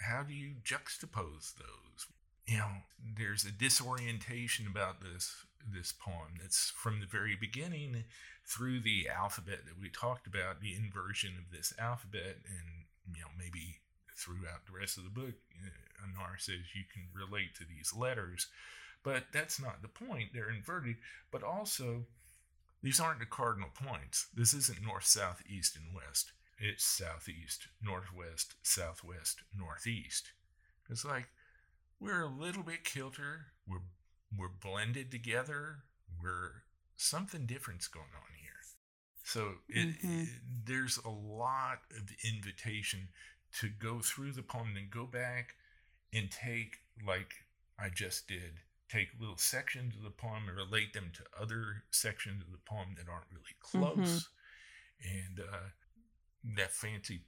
how do you juxtapose those? You know, there's a disorientation about this this poem that's from the very beginning through the alphabet that we talked about, the inversion of this alphabet, and you know maybe throughout the rest of the book, uh, Annar says you can relate to these letters, but that's not the point. They're inverted, but also these aren't the cardinal points. This isn't north, south, east, and west. It's southeast, northwest, southwest, northeast. It's like we're a little bit kilter. We're we're blended together. We're something different's going on here. So it, mm-hmm. it, there's a lot of invitation to go through the poem and go back and take like I just did take little sections of the poem and relate them to other sections of the poem that aren't really mm-hmm. close mm-hmm. and uh, that fancy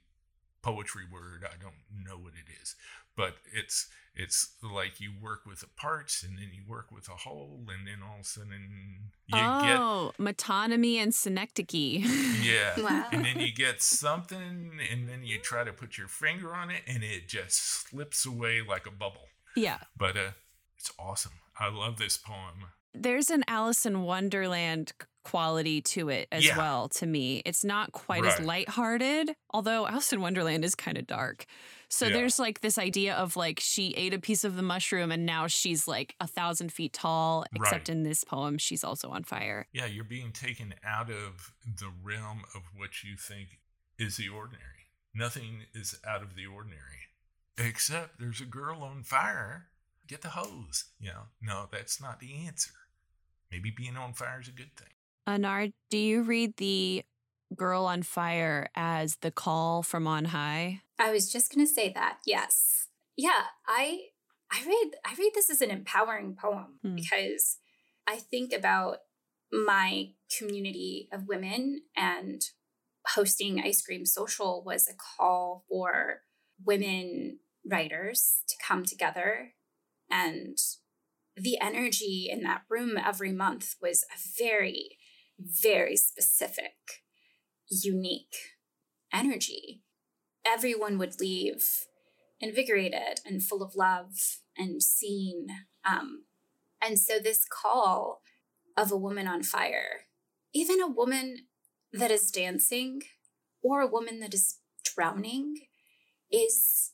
poetry word i don't know what it is but it's it's like you work with the parts and then you work with a whole and then all of a sudden you oh, get metonymy and synecdoche. Yeah wow. and then you get something and then you try to put your finger on it and it just slips away like a bubble. Yeah. But uh it's awesome. I love this poem. There's an alice in wonderland quality to it as yeah. well to me. It's not quite right. as lighthearted, although Alice in Wonderland is kind of dark. So yeah. there's like this idea of like she ate a piece of the mushroom and now she's like a thousand feet tall, except right. in this poem, she's also on fire. Yeah, you're being taken out of the realm of what you think is the ordinary. Nothing is out of the ordinary, except there's a girl on fire. Get the hose. You know, no, that's not the answer. Maybe being on fire is a good thing. Annar, do you read the Girl on Fire as the call from on high? I was just going to say that. Yes. Yeah, I I read I read this as an empowering poem hmm. because I think about my community of women and hosting ice cream social was a call for women writers to come together and the energy in that room every month was a very very specific, unique energy. Everyone would leave invigorated and full of love and seen. Um, and so, this call of a woman on fire, even a woman that is dancing or a woman that is drowning, is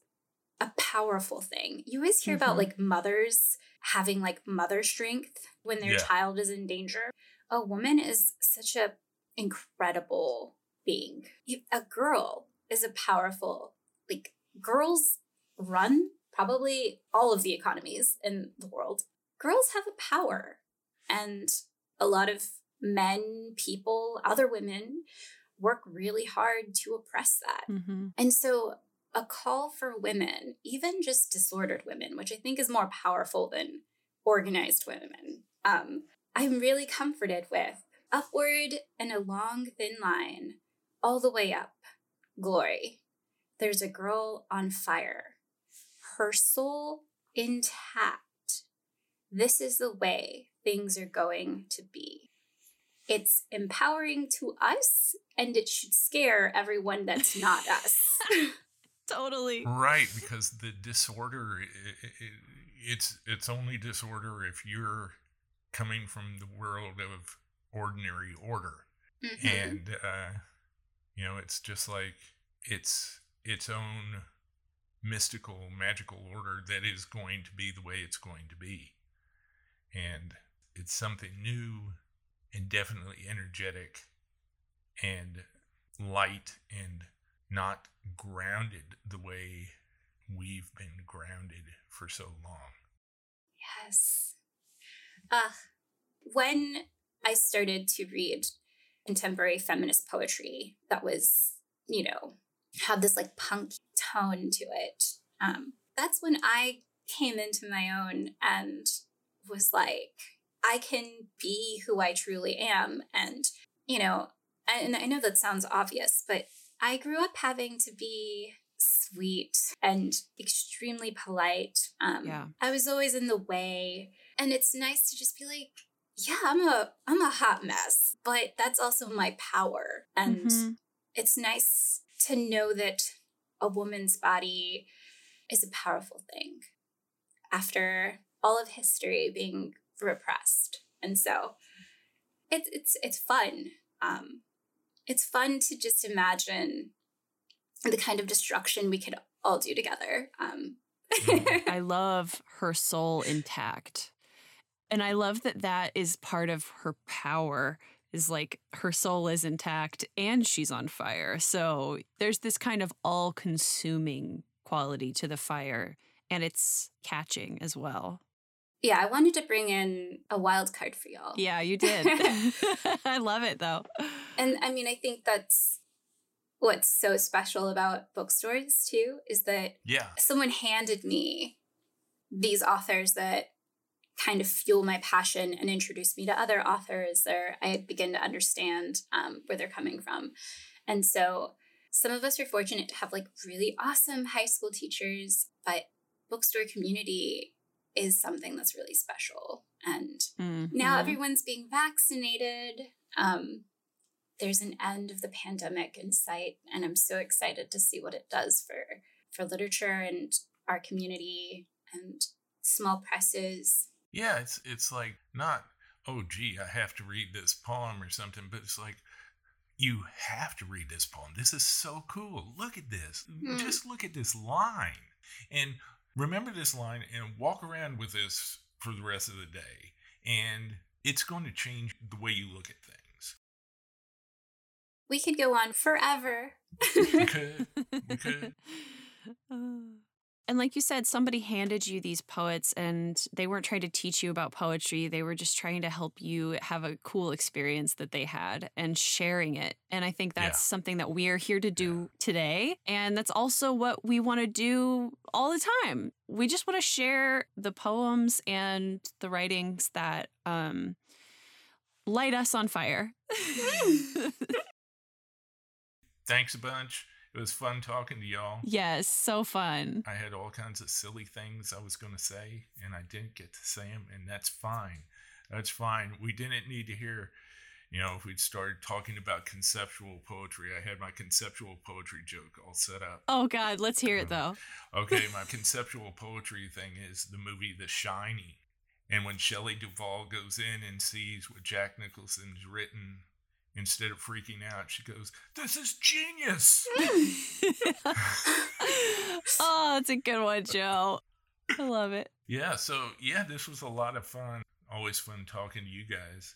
a powerful thing. You always hear mm-hmm. about like mothers having like mother strength when their yeah. child is in danger a woman is such a incredible being. A girl is a powerful, like girls run probably all of the economies in the world. Girls have a power and a lot of men, people, other women work really hard to oppress that. Mm-hmm. And so a call for women, even just disordered women, which I think is more powerful than organized women, um, I'm really comforted with. Upward and a long, thin line, all the way up. Glory. There's a girl on fire, her soul intact. This is the way things are going to be. It's empowering to us, and it should scare everyone that's not us. totally right because the disorder it, it, it's it's only disorder if you're coming from the world of ordinary order. Mm-hmm. And, uh, you know, it's just like it's its own mystical, magical order that is going to be the way it's going to be. And it's something new and definitely energetic and light and not grounded the way we've been grounded for so long. Yes. Uh, when I started to read contemporary feminist poetry that was, you know, had this like punk tone to it, um, that's when I came into my own and was like, I can be who I truly am. And, you know, and I know that sounds obvious, but I grew up having to be sweet and extremely polite. Um, Yeah. I was always in the way, and it's nice to just be like, yeah, I'm a I'm a hot mess, but that's also my power, and Mhm. it's nice to know that a woman's body is a powerful thing after all of history being repressed, and so it's it's it's fun. Um, it's fun to just imagine the kind of destruction we could all do together. Um, I love her soul intact. And I love that that is part of her power is like her soul is intact and she's on fire. So there's this kind of all consuming quality to the fire and it's catching as well. yeah, I wanted to bring in a wild card for y'all. Yeah, you did. I love it though. And I mean, I think that's what's so special about bookstores too is that Yeah. someone handed me these authors that kind of fuel my passion and introduce me to other authors or i begin to understand um, where they're coming from. And so some of us are fortunate to have like really awesome high school teachers but bookstore community is something that's really special. And Mm, now everyone's being vaccinated. Um, there's an end of the pandemic in sight and i'm so excited to see what it does for for literature and our community and small presses Yeah, it's it's like not, oh gee, I have to read this poem or something, but it's like you have to read this poem. This is so cool. Look at this. Hmm. Just look at this line. And remember this line and walk around with this for the rest of the day. And it's going to change the way you look at things. we could go on forever We could. We could. And like you said, somebody handed you these poets and they weren't trying to teach you about poetry. They were just trying to help you have a cool experience that they had and sharing it. And I think that's Yeah. something that we are here to do today. And that's also what we want to do all the time. We just want to share the poems and the writings that um, light us on fire. Thanks a bunch. It was fun talking to y'all. yes, so fun. I had all kinds of silly things I was going to say, and I didn't get to say them, and that's fine. That's fine. We didn't need to hear, you know, if we'd started talking about conceptual poetry. I had my conceptual poetry joke all set up. Oh, God, let's hear it uh, though. Okay, my conceptual poetry thing is the movie The Shining. And when Shelley Duvall goes in and sees what Jack Nicholson's written, instead of freaking out, she goes, This is genius! oh, that's a good one, Joe. I love it. Yeah, so yeah, this was a lot of fun. Always fun talking to you guys.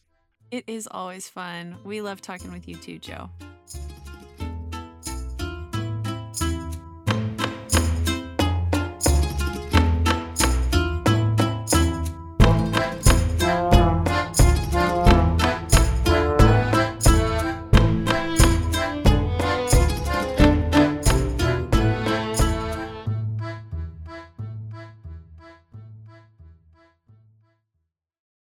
It is always fun. We love talking with you too, Joe.